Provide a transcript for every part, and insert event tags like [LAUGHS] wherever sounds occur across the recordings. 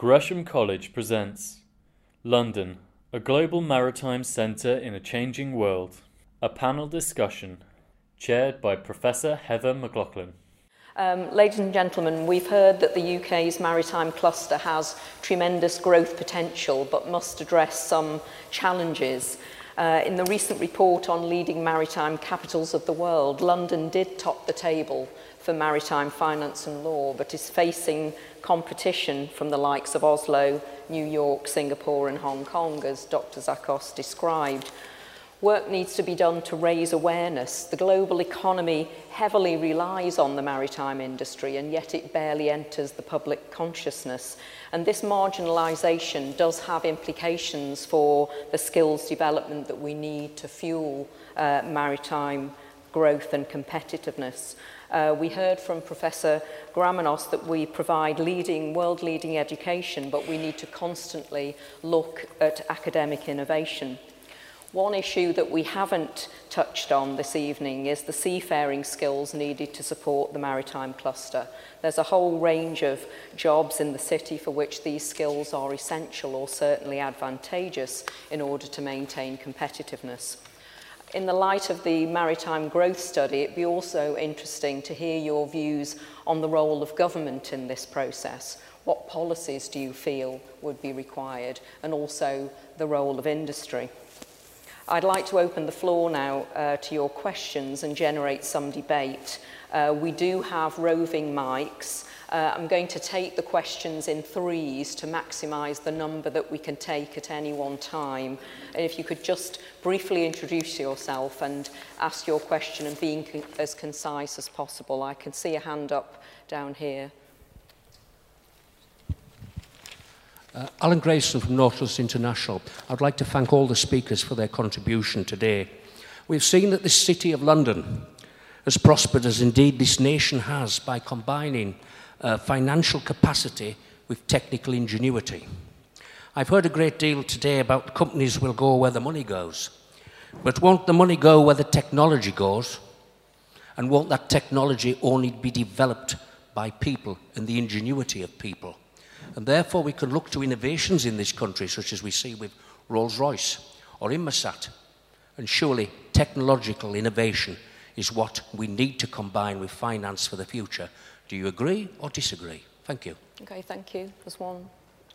Gresham College presents London, a global maritime centre in a changing world. A panel discussion chaired by Professor Heather McLaughlin. Um, ladies and gentlemen, we've heard that the UK's maritime cluster has tremendous growth potential but must address some challenges. Uh, in the recent report on leading maritime capitals of the world, London did top the table for maritime finance and law, but is facing competition from the likes of Oslo, New York, Singapore and Hong Kong, as Dr. Tsakos described. Work needs to be done to raise awareness. The global economy heavily relies on the maritime industry and yet it barely enters the public consciousness. And this marginalisation does have implications for the skills development that we need to fuel uh, maritime growth and competitiveness. Uh, we heard from Professor Gramanos that we provide leading, world-leading education, but we need to constantly look at academic innovation. One issue that we haven't touched on this evening is the seafaring skills needed to support the maritime cluster. There's a whole range of jobs in the city for which these skills are essential or certainly advantageous in order to maintain competitiveness in the light of the Maritime Growth Study, it'd be also interesting to hear your views on the role of government in this process. What policies do you feel would be required and also the role of industry? I'd like to open the floor now uh, to your questions and generate some debate. Uh, we do have roving mics Uh, I'm going to take the questions in threes to maximise the number that we can take at any one time. And if you could just briefly introduce yourself and ask your question and being con as concise as possible. I can see a hand up down here. Uh, Alan Grayson from Nautilus International. I'd like to thank all the speakers for their contribution today. We've seen that the City of London has prospered as indeed this nation has by combining uh, financial capacity with technical ingenuity. I've heard a great deal today about companies will go where the money goes. But won't the money go where the technology goes? And won't that technology only be developed by people and the ingenuity of people? And therefore, we can look to innovations in this country, such as we see with Rolls Royce or Inmarsat. And surely, technological innovation is what we need to combine with finance for the future. Do you agree or disagree? Thank you. Okay, thank you. There's one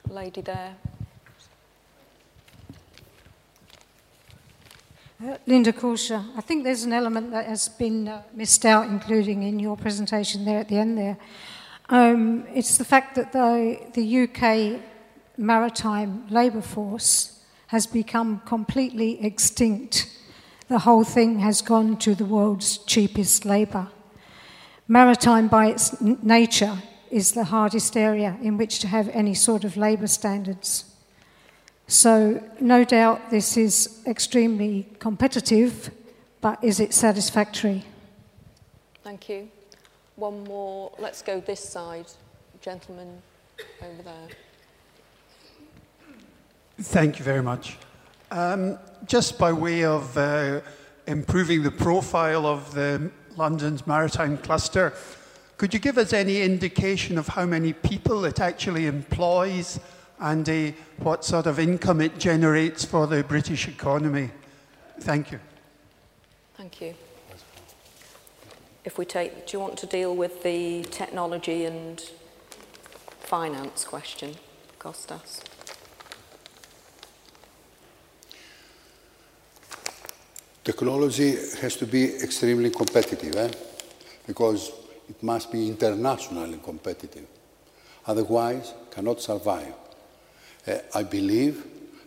lady there. Uh, Linda Korsha, I think there's an element that has been uh, missed out, including in your presentation there at the end there. Um, it's the fact that the, the UK maritime labour force has become completely extinct. The whole thing has gone to the world's cheapest labour. Maritime, by its nature, is the hardest area in which to have any sort of labour standards. So, no doubt this is extremely competitive, but is it satisfactory? Thank you. One more. Let's go this side. Gentleman over there. Thank you very much. Um, just by way of uh, improving the profile of the London's maritime cluster, could you give us any indication of how many people it actually employs and uh, what sort of income it generates for the British economy? Thank you. Thank you if we take, do you want to deal with the technology and finance question, Kostas? Technology has to be extremely competitive, eh? because it must be internationally competitive. Otherwise, cannot survive. Uh, I believe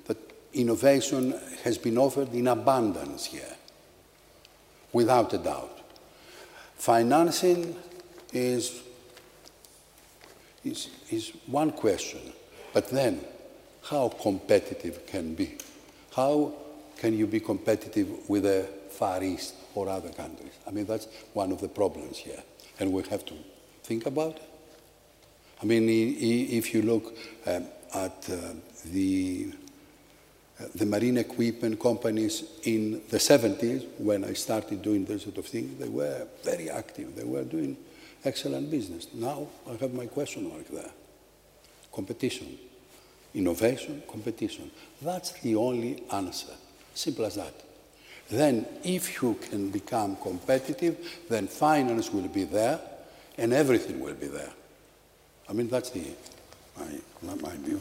that innovation has been offered in abundance here, without a doubt. Financing is, is, is one question, but then how competitive can be? How can you be competitive with the Far East or other countries? I mean, that's one of the problems here, and we have to think about it. I mean, if you look um, at uh, the the marine equipment companies in the 70s, when I started doing this sort of thing, they were very active. They were doing excellent business. Now I have my question mark there. Competition. innovation, competition. That's the only answer. Simple as that. Then, if you can become competitive, then finance will be there and everything will be there. I mean, that's the, my, my view.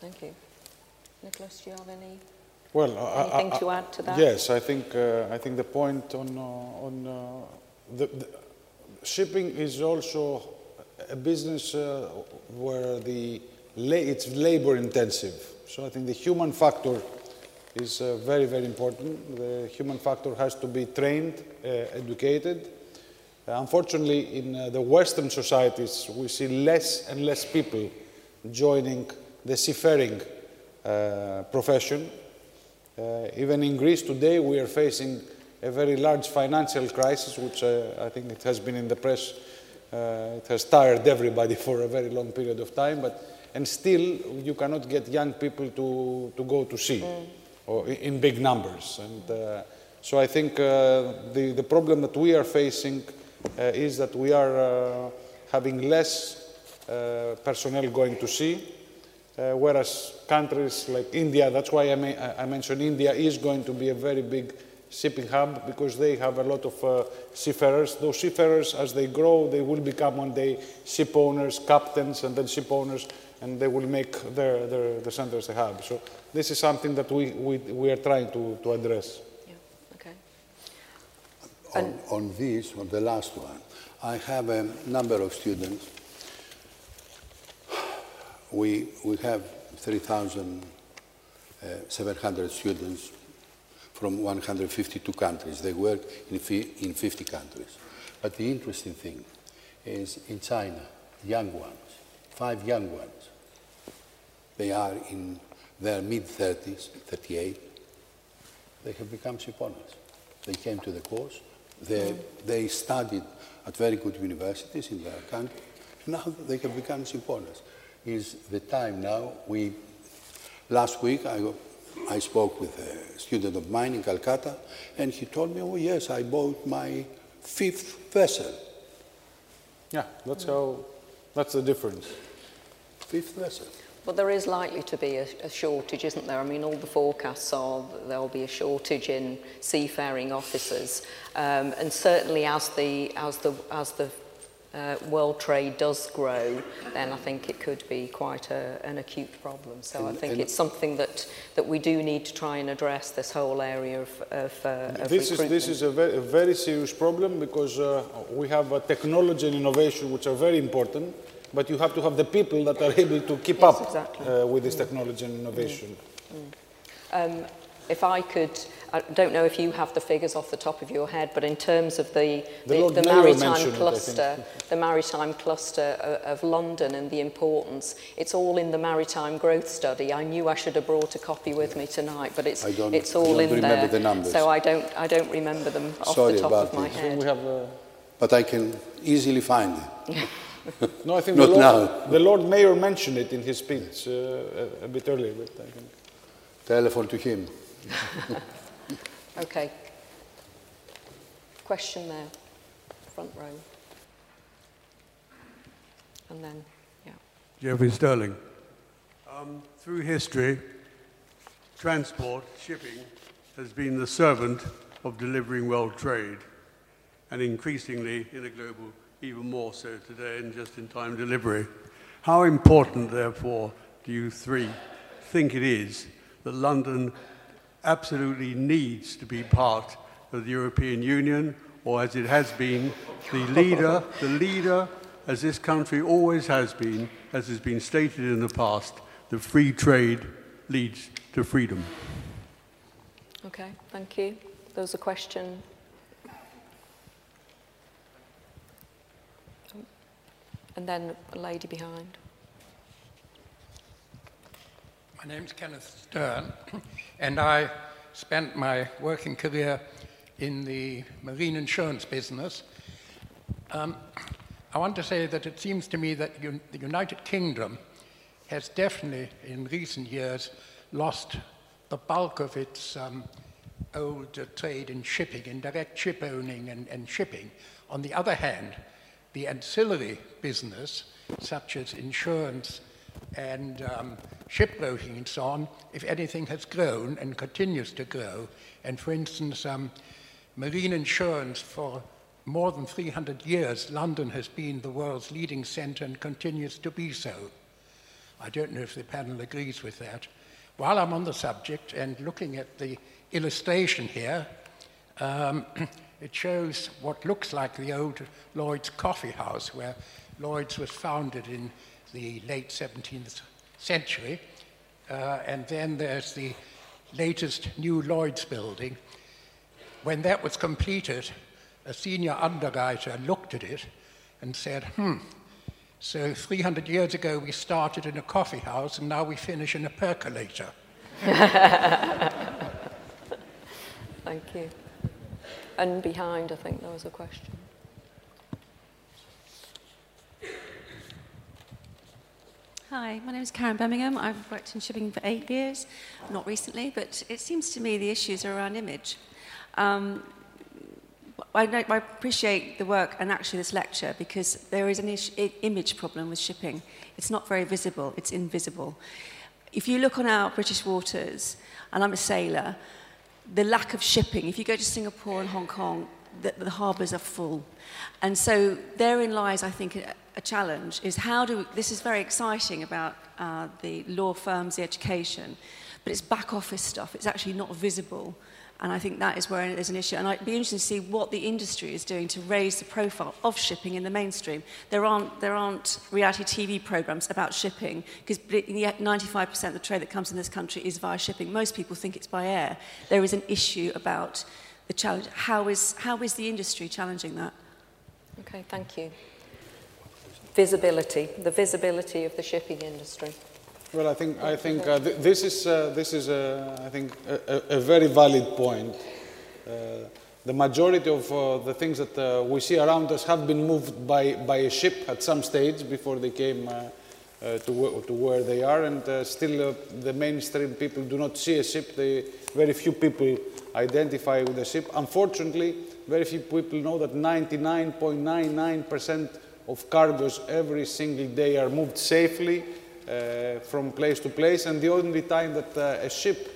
Thank you. Nicholas, do you have any well, anything to add to that? Yes, I think, uh, I think the point on, uh, on uh, the, the, shipping is also a business uh, where the la it's labor intensive. So I think the human factor is uh, very, very important. The human factor has to be trained, uh, educated. unfortunately, in the Western societies, we see less and less people joining the seafaring profession. even in Greece today, we are facing a very large financial crisis, which uh, I think it has been in the press. Uh, it has tired everybody [LAUGHS] for a very long period of time, but and still you cannot get young people to, to go to sea mm. Or in big numbers. And uh, so I think uh, the, the problem that we are facing uh, is that we are uh, having less personnel going to sea, whereas countries like India, that's why I, I mentioned India is going to be a very big shipping hub because they have a lot of uh, seafarers. Those seafarers, as they grow, they will become one day ship owners, captains, and then ship owners, and they will make their, their, the centers a hub. So this is something that we, we, we are trying to, to address. Yeah, okay. On, on this, on the last one, I have a number of students. We, we have 3,700 uh, students from 152 countries. They work in, in 50 countries. But the interesting thing is in China, young ones, five young ones, they are in their mid-30s, 38, they have become shipowners. They came to the course, they, they studied at very good universities in their country, now they have become shipowners. Is the time now, we, last week I I spoke with a student of mine in Calcutta, and he told me, oh, yes, I bought my fifth vessel. Yeah, that's how, that's the difference. Fifth vessel. But there is likely to be a, a shortage, isn't there? I mean, all the forecasts are that there will be a shortage in seafaring officers. Um, and certainly as the, as the, as the uh, world trade does grow, then I think it could be quite a, an acute problem. So and, I think it's something that, that we do need to try and address this whole area of, of, uh, of this Is, this is a very, a very serious problem because uh, we have technology and innovation which are very important, but you have to have the people that are able to keep yes, up exactly. uh, with this technology and innovation. Mm. Mm. Um, if I could, I don't know if you have the figures off the top of your head, but in terms of the, the, the, the maritime cluster, it, the maritime cluster of, of London and the importance, it's all in the maritime growth study. I knew I should have brought a copy with me tonight, but it's, it's all in there. The so I don't, I don't remember them off Sorry the top of my head. We have a... But I can easily find it. [LAUGHS] [LAUGHS] no, I think Not the, Lord, now. the Lord Mayor mentioned it in his speech uh, a, a bit earlier. But I think. Telephone to him. [LAUGHS] okay. Question there, front row. And then, yeah. Jeffrey Sterling. Um, through history, transport, shipping, has been the servant of delivering world trade, and increasingly in a global, even more so today in just-in-time delivery. How important, therefore, do you three think it is that London absolutely needs to be part of the European Union, or as it has been, the leader, the leader, as this country always has been, as has been stated in the past, that free trade leads to freedom. Okay, thank you. There was a question. And then a lady behind. My name's Kenneth Stern, [CLEARS THROAT] and I spent my working career in the marine insurance business. Um, I want to say that it seems to me that un the United Kingdom has definitely, in recent years, lost the bulk of its um, old uh, trade in shipping, in direct ship owning and, and shipping. On the other hand, the ancillary business, such as insurance and um, shipbroking and so on, if anything has grown and continues to grow. And for instance, um, marine insurance for more than 300 years, London has been the world's leading centre and continues to be so. I don't know if the panel agrees with that. While I'm on the subject and looking at the illustration here, um, [CLEARS THROAT] it shows what looks like the old Lloyd's Coffee House, where Lloyd's was founded in the late 17th century. Uh, and then there's the latest new Lloyd's building. When that was completed, a senior underwriter looked at it and said, hmm, so 300 years ago we started in a coffee house and now we finish in a percolator. [LAUGHS] Thank you. And behind, I think there was a question. Hi, my name is Karen Birmingham. I've worked in shipping for eight years, not recently, but it seems to me the issues are around image. Um, I, know, I, appreciate the work and actually this lecture because there is an ish, image problem with shipping. It's not very visible, it's invisible. If you look on our British waters, and I'm a sailor, the lack of shipping, if you go to Singapore and Hong Kong, the, the harbours are full. And so therein lies, I think, a, a challenge is how do, we, this is very exciting about uh, the law firms, the education, but it's back office stuff. It's actually not visible And I think that is where there's an issue. And I'd be interested to see what the industry is doing to raise the profile of shipping in the mainstream. There aren't, there aren't reality TV programs about shipping because 95% of the trade that comes in this country is via shipping. Most people think it's by air. There is an issue about the challenge. How is, how is the industry challenging that? Okay, thank you. Visibility, the visibility of the shipping industry. Well, I think, I think uh, th this is, uh, this is uh, I think, a, a, very valid point. Uh, the majority of uh, the things that uh, we see around us have been moved by, by a ship at some stage before they came to, to where they are, and still the mainstream people do not see a ship. They, very few people identify with a ship. Unfortunately, very few people know that 99.99% of cargoes every single day are moved safely from place to place, and the only time that uh, a ship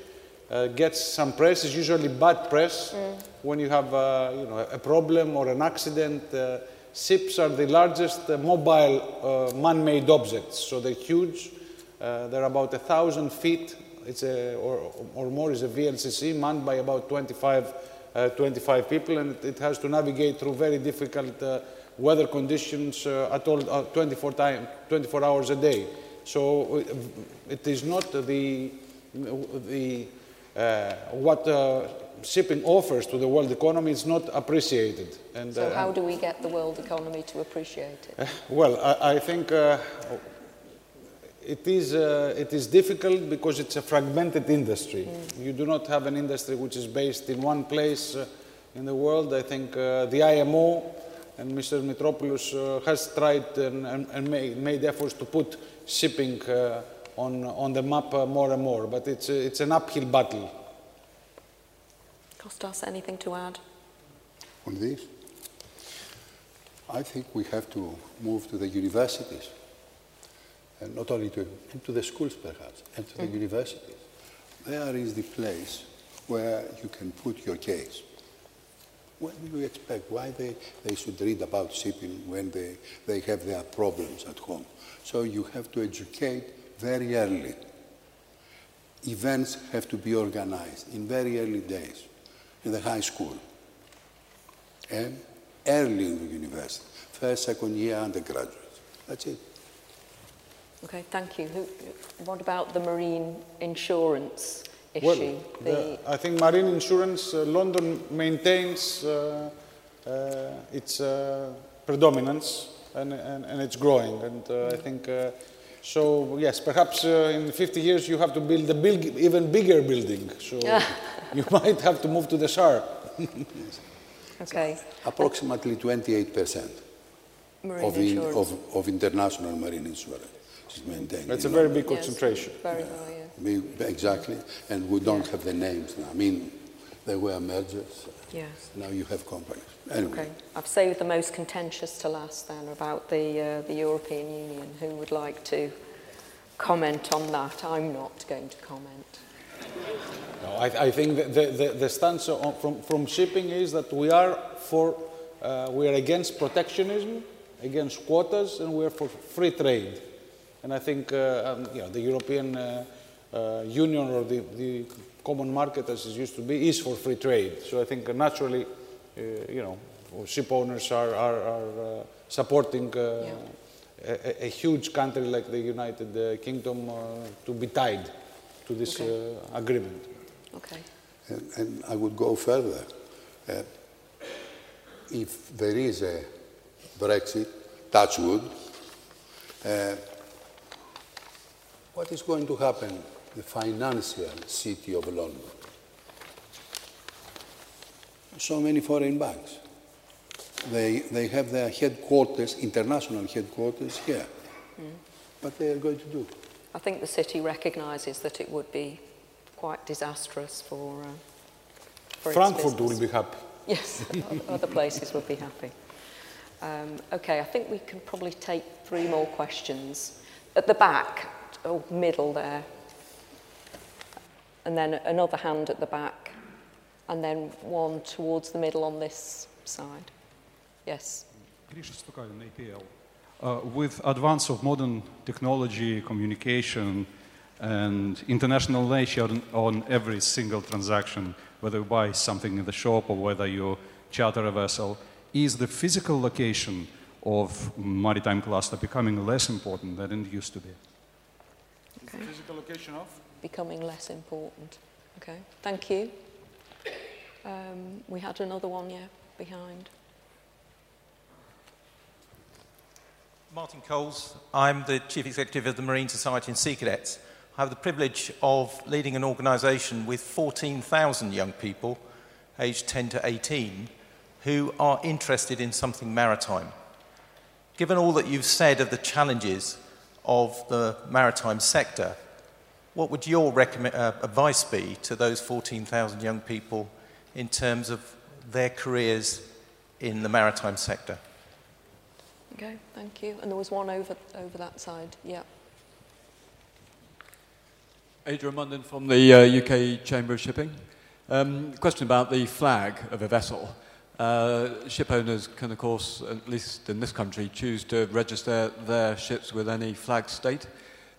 uh, gets some press is usually bad press mm. when you have you know, a problem or an accident. ships are the largest mobile man-made objects, so they're huge. they're about a thousand feet it's a, or, or more is a VLCC manned by about 25, uh, 25 people and it has to navigate through very difficult uh, weather conditions uh, at all 24, time, 24 hours a day. So uh, it is not the, the, uh, what uh, shipping offers to the world economy is not appreciated. And, so uh, how do we get the world economy to appreciate it? [LAUGHS] well, I, I think uh, it is, uh, it is difficult because it's a fragmented industry. Mm. You do not have an industry which is based in one place in the world. I think the IMO and Mr. Mitropoulos has tried and, and, and made, made efforts to put shipping uh, on, on the map uh, more and more, but it's, it's an uphill battle. Kostas, anything to add? On this? I think we have to move to the universities, and not only to, into the schools perhaps, and to mm. the universities. There is the place where you can put your case. What do you expect? Why they, they should read about shipping when they, they have their problems at home? So you have to educate very early. Events have to be organized in very early days, in the high school, and early in the university, first, second year undergraduate. That's it. Okay, thank you. What about the marine insurance issue? Well, the, I think marine insurance, uh, London maintains uh, uh, its uh, predominance and, and, and it's growing. And uh, I think, uh, so yes, perhaps uh, in 50 years you have to build a big, even bigger building. So [LAUGHS] you might have to move to the SAR. [LAUGHS] okay. Approximately 28% of, in, of, of, international marine insurance is maintained. That's a very big concentration. Yes, very yeah. yeah. Exactly, and we don't yeah. have the names now. I mean, there were mergers. Yes. Now you have companies. Anyway. Okay. I've saved the most contentious to last then about the, uh, the European Union. Who would like to comment on that. I'm not going to comment. No, I, I think the, the, the stance on, from, from shipping is that we are for, uh, we are against protectionism, against quotas, and we are for free trade. And I think uh, um, you know, the European uh, uh, Union or the, the common market as it used to be is for free trade. So I think naturally, uh, you know, ship owners are, are, are uh, supporting uh, yeah. a, a, huge country like the United Kingdom to be tied to this okay. agreement. Okay. And, and, I would go further. if there is a Brexit, touch wood, what is going to happen the financial city of London. So many foreign banks. They, they have their headquarters, international headquarters here. Mm. What they are going to do? I think the city recognises that it would be quite disastrous for, uh, for Frankfurt will be happy. Yes, [LAUGHS] other places would be happy. Um, okay, I think we can probably take three more questions. At the back, oh, middle there and then another hand at the back, and then one towards the middle on this side. Yes. Uh, with advance of modern technology, communication, and international nature on every single transaction, whether you buy something in the shop or whether you charter a vessel, is the physical location of maritime cluster becoming less important than it used to be? Okay. Physical location of? becoming less important. Okay, thank you. Um, we had another one, yeah, behind. Martin Coles. I'm the Chief Executive of the Marine Society and Sea Cadets. I have the privilege of leading an organisation with 14,000 young people, aged 10 to 18, who are interested in something maritime. Given all that you've said of the challenges of the maritime sector, what would your uh, advice be to those 14,000 young people in terms of their careers in the maritime sector? Okay, thank you. And there was one over, over that side. Yeah. Adrian Munden from the uh, UK Chamber of Shipping. Um, question about the flag of a vessel. Uh, ship owners can, of course, at least in this country, choose to register their ships with any flag state.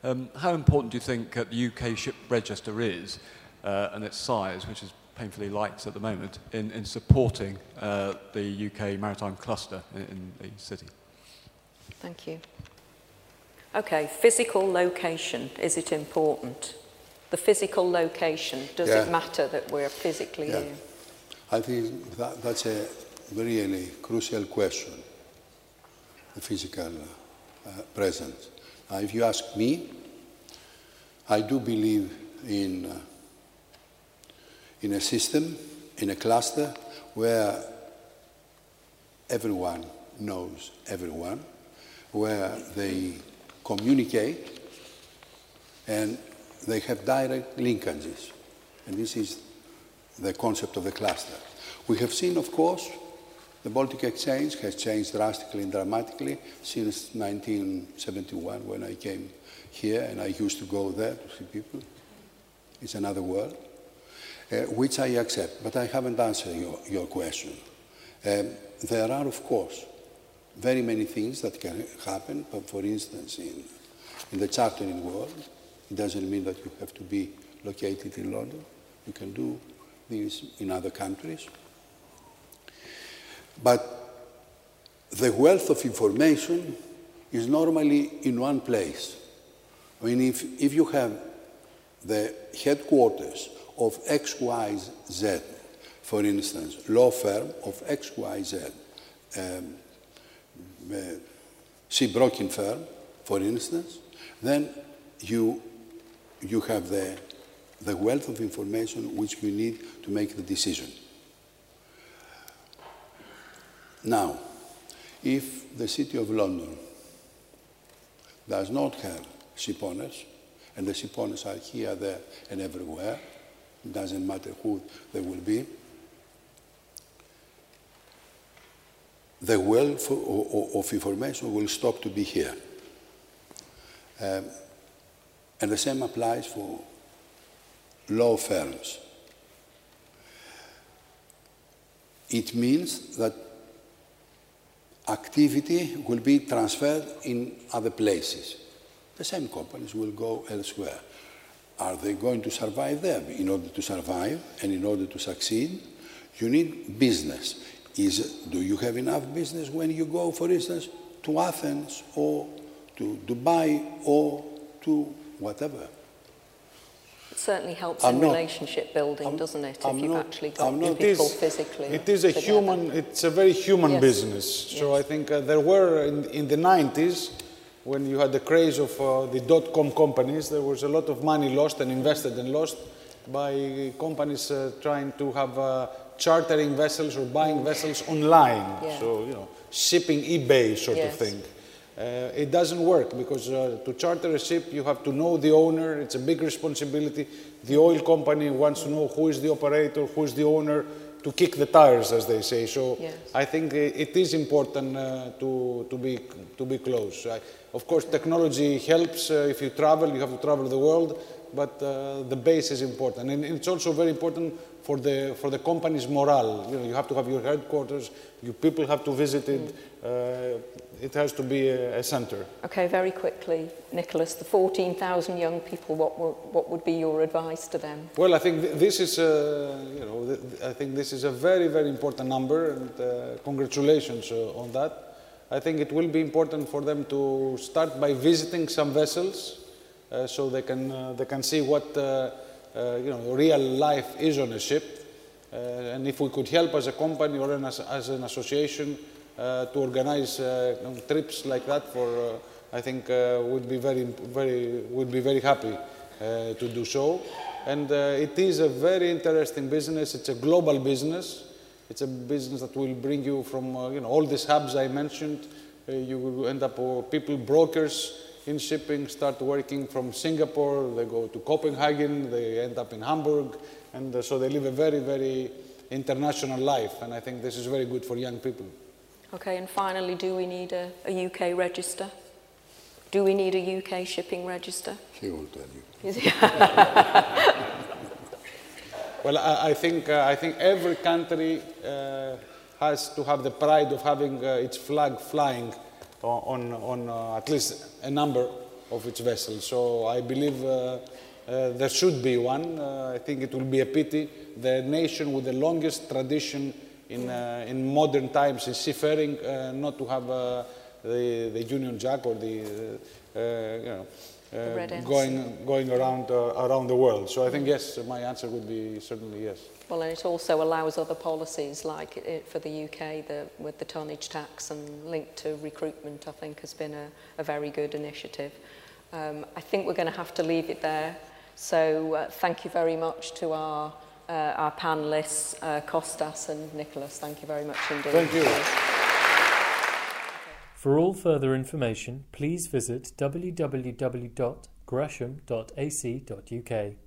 Um, how important do you think the UK ship register is uh, and its size, which is painfully light at the moment, in, in supporting uh, the UK maritime cluster in, in the city? Thank you. Okay, physical location, is it important? The physical location, does yeah. it matter that we're physically yeah. here? I think that, that's a really crucial question, the physical uh, presence. Now, if you ask me, I do believe in, uh, in a system, in a cluster, where everyone knows everyone, where they communicate and they have direct linkages. And this is the concept of the cluster. We have seen, of course, the Baltic Exchange has changed drastically and dramatically since 1971 when I came here and I used to go there to see people. It's another world, uh, which I accept, but I haven't answered your, your question. Um, there are, of course, very many things that can happen, but for instance, in, in the chartering world, it doesn't mean that you have to be located in London. You can do this in other countries. But the wealth of information is normally in one place. I mean, if, if you have the headquarters of XYZ, for instance, law firm of XYZ, um, uh, firm, for instance, then you, you have the, the wealth of information which we need to make the decision. Now, if the City of London does not have ship owners, and the ship owners are here, there, and everywhere, it doesn't matter who they will be, the wealth of information will stop to be here. Um, And the same applies for law firms. It means that activity will be transferred in other places. The same companies will go elsewhere. Are they going to survive there? In order to survive and in order to succeed, you need business. Is, do you have enough business when you go, for instance, to Athens or to Dubai or to whatever? Certainly helps I'm in not- relationship building, I'm- doesn't it? I'm if you've not- actually got people is- physically. It is a together. human, it's a very human Yes. business. So I think uh, there were in, in the 90s, when you had the craze of uh, the dot-com companies, there was a lot of money lost and invested and lost by companies uh, trying to have uh, chartering vessels or buying vessels online. Yeah. So, you know, shipping eBay sort Yes. of thing. Uh, it doesn't work because uh, to charter a ship, you have to know the owner. It's a big responsibility. The oil company wants to know who is the operator, who is the owner, to kick the tires, as they say. So Yes. I think it is important uh, to, to, be, to be close. Of course, technology helps. Uh, if you travel, you have to travel the world, but uh, the base is important. And it's also very important for the, for the company's morale. You, know, you have to have your headquarters, your people have to visit it. Uh, it has to be a, a center. Okay, very quickly, Nicholas, the 14,000 young people, what, what would be your advice to them? Well, I think th- this is, uh, you know, th- I think this is a very, very important number, and uh, congratulations uh, on that. I think it will be important for them to start by visiting some vessels, uh, so they can uh, they can see what uh, you know real life is on a ship, uh, and if we could help as a company or an, as, as an association uh, to organize uh, trips like that for. Uh, I think uh, would be very, very, would be very happy uh, to do so. And uh, it is a very interesting business. It's a global business. It's a business that will bring you from uh, you know all these hubs I mentioned. Uh, you will end up with people brokers in shipping start working from Singapore. They go to Copenhagen. They end up in Hamburg, and uh, so they live a very very international life. And I think this is very good for young people. Okay, and finally, do we need a, a UK register? Do we need a UK shipping register? He will tell you. [LAUGHS] Well, I, I think uh, I think every country uh, has to have the pride of having uh, its flag flying on on, uh, at least a number of its vessels. So I believe uh, uh, there should be one. Uh, I think it will be a pity. The nation with the longest tradition in uh, in modern times in seafaring uh, not to have the the Union Jack or the you know. Ensign. going going around uh, around the world. So I think yes, my answer would be certainly yes. Well, and it also allows other policies like it, for the UK the, with the tonnage tax and linked to recruitment, I think has been a, a very good initiative. Um, I think we're going to have to leave it there. So uh, thank you very much to our, uh, our panellists, uh, Kostas and Nicholas. Thank you very much indeed. Thank you. For all further information, please visit www.gresham.ac.uk.